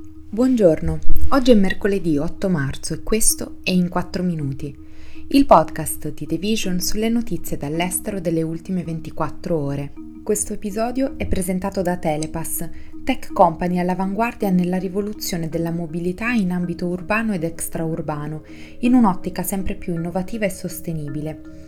Buongiorno, oggi è mercoledì 8 marzo e questo è In 4 Minuti, il podcast di The Vision sulle notizie dall'estero delle ultime 24 ore. Questo episodio è presentato da Telepass, tech company all'avanguardia nella rivoluzione della mobilità in ambito urbano ed extraurbano, in un'ottica sempre più innovativa e sostenibile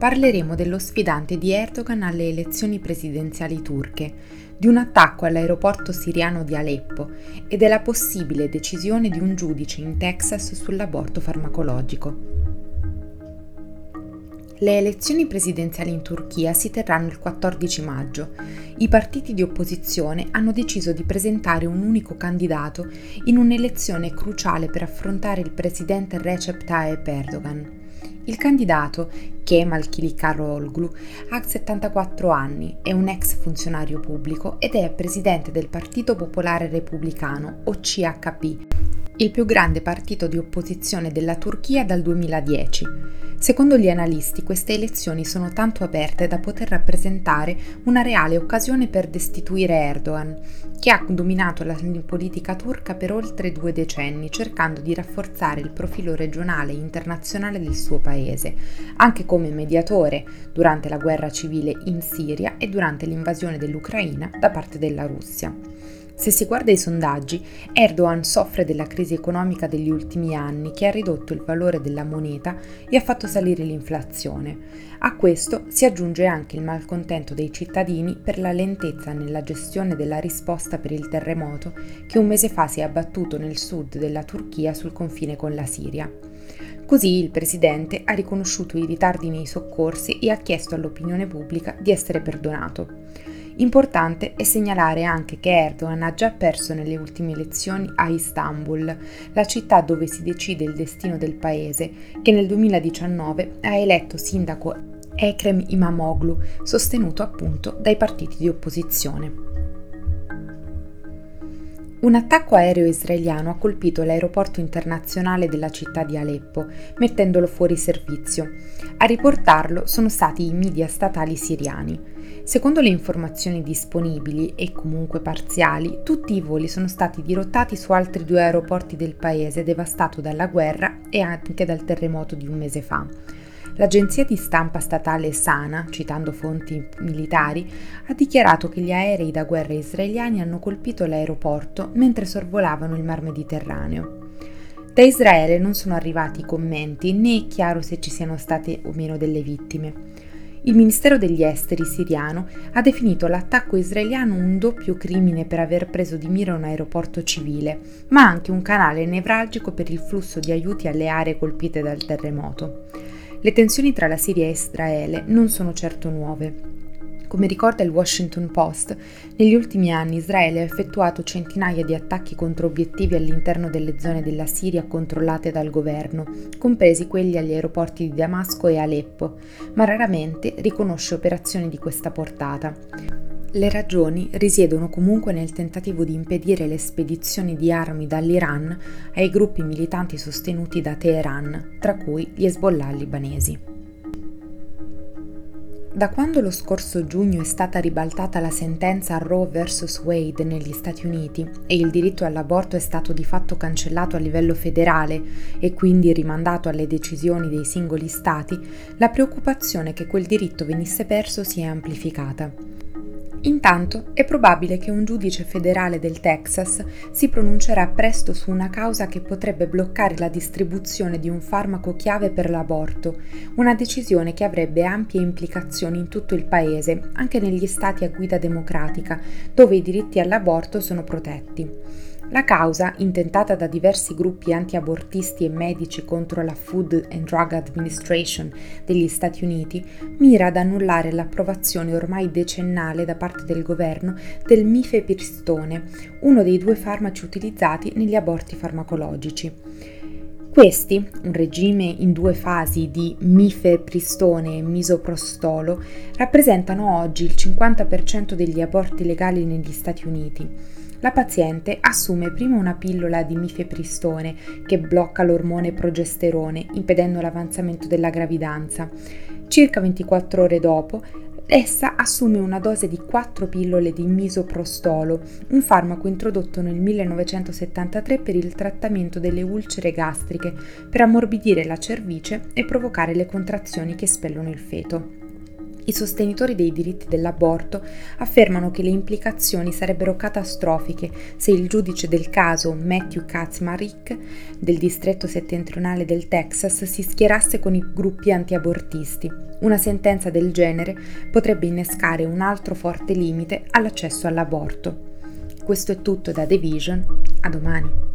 parleremo dello sfidante di Erdogan alle elezioni presidenziali turche, di un attacco all'aeroporto siriano di Aleppo e della possibile decisione di un giudice in Texas sull'aborto farmacologico. Le elezioni presidenziali in Turchia si terranno il 14 maggio. I partiti di opposizione hanno deciso di presentare un unico candidato in un'elezione cruciale per affrontare il presidente Recep Tayyip Erdogan. Il candidato, Kemal Kılıçdaroğlu, ha 74 anni, è un ex funzionario pubblico ed è presidente del Partito Popolare Repubblicano, o il più grande partito di opposizione della Turchia dal 2010. Secondo gli analisti queste elezioni sono tanto aperte da poter rappresentare una reale occasione per destituire Erdogan, che ha dominato la politica turca per oltre due decenni, cercando di rafforzare il profilo regionale e internazionale del suo paese, anche come mediatore durante la guerra civile in Siria e durante l'invasione dell'Ucraina da parte della Russia. Se si guarda i sondaggi, Erdogan soffre della crisi economica degli ultimi anni che ha ridotto il valore della moneta e ha fatto salire l'inflazione. A questo si aggiunge anche il malcontento dei cittadini per la lentezza nella gestione della risposta per il terremoto che un mese fa si è abbattuto nel sud della Turchia sul confine con la Siria. Così il presidente ha riconosciuto i ritardi nei soccorsi e ha chiesto all'opinione pubblica di essere perdonato. Importante è segnalare anche che Erdogan ha già perso nelle ultime elezioni a Istanbul, la città dove si decide il destino del paese, che nel 2019 ha eletto sindaco Ekrem Imamoglu, sostenuto appunto dai partiti di opposizione. Un attacco aereo israeliano ha colpito l'aeroporto internazionale della città di Aleppo, mettendolo fuori servizio. A riportarlo sono stati i media statali siriani. Secondo le informazioni disponibili e comunque parziali, tutti i voli sono stati dirottati su altri due aeroporti del paese devastato dalla guerra e anche dal terremoto di un mese fa. L'agenzia di stampa statale Sana, citando fonti militari, ha dichiarato che gli aerei da guerra israeliani hanno colpito l'aeroporto mentre sorvolavano il Mar Mediterraneo. Da Israele non sono arrivati commenti né è chiaro se ci siano state o meno delle vittime. Il Ministero degli Esteri siriano ha definito l'attacco israeliano un doppio crimine per aver preso di mira un aeroporto civile, ma anche un canale nevralgico per il flusso di aiuti alle aree colpite dal terremoto. Le tensioni tra la Siria e Israele non sono certo nuove. Come ricorda il Washington Post, negli ultimi anni Israele ha effettuato centinaia di attacchi contro obiettivi all'interno delle zone della Siria controllate dal governo, compresi quelli agli aeroporti di Damasco e Aleppo, ma raramente riconosce operazioni di questa portata. Le ragioni risiedono comunque nel tentativo di impedire le spedizioni di armi dall'Iran ai gruppi militanti sostenuti da Teheran, tra cui gli Hezbollah libanesi. Da quando lo scorso giugno è stata ribaltata la sentenza Roe vs. Wade negli Stati Uniti e il diritto all'aborto è stato di fatto cancellato a livello federale e quindi rimandato alle decisioni dei singoli Stati, la preoccupazione che quel diritto venisse perso si è amplificata. Intanto è probabile che un giudice federale del Texas si pronuncerà presto su una causa che potrebbe bloccare la distribuzione di un farmaco chiave per l'aborto, una decisione che avrebbe ampie implicazioni in tutto il paese, anche negli stati a guida democratica, dove i diritti all'aborto sono protetti. La causa, intentata da diversi gruppi anti-abortisti e medici contro la Food and Drug Administration degli Stati Uniti, mira ad annullare l'approvazione ormai decennale da parte del governo del mifepristone, uno dei due farmaci utilizzati negli aborti farmacologici. Questi, un regime in due fasi di mifepristone e misoprostolo, rappresentano oggi il 50% degli aborti legali negli Stati Uniti la paziente assume prima una pillola di mifepristone che blocca l'ormone progesterone, impedendo l'avanzamento della gravidanza. Circa 24 ore dopo, essa assume una dose di 4 pillole di misoprostolo, un farmaco introdotto nel 1973 per il trattamento delle ulcere gastriche, per ammorbidire la cervice e provocare le contrazioni che spellono il feto. I sostenitori dei diritti dell'aborto affermano che le implicazioni sarebbero catastrofiche se il giudice del caso Matthew Kaczmarek del distretto settentrionale del Texas si schierasse con i gruppi antiabortisti. Una sentenza del genere potrebbe innescare un altro forte limite all'accesso all'aborto. Questo è tutto da The Vision, a domani.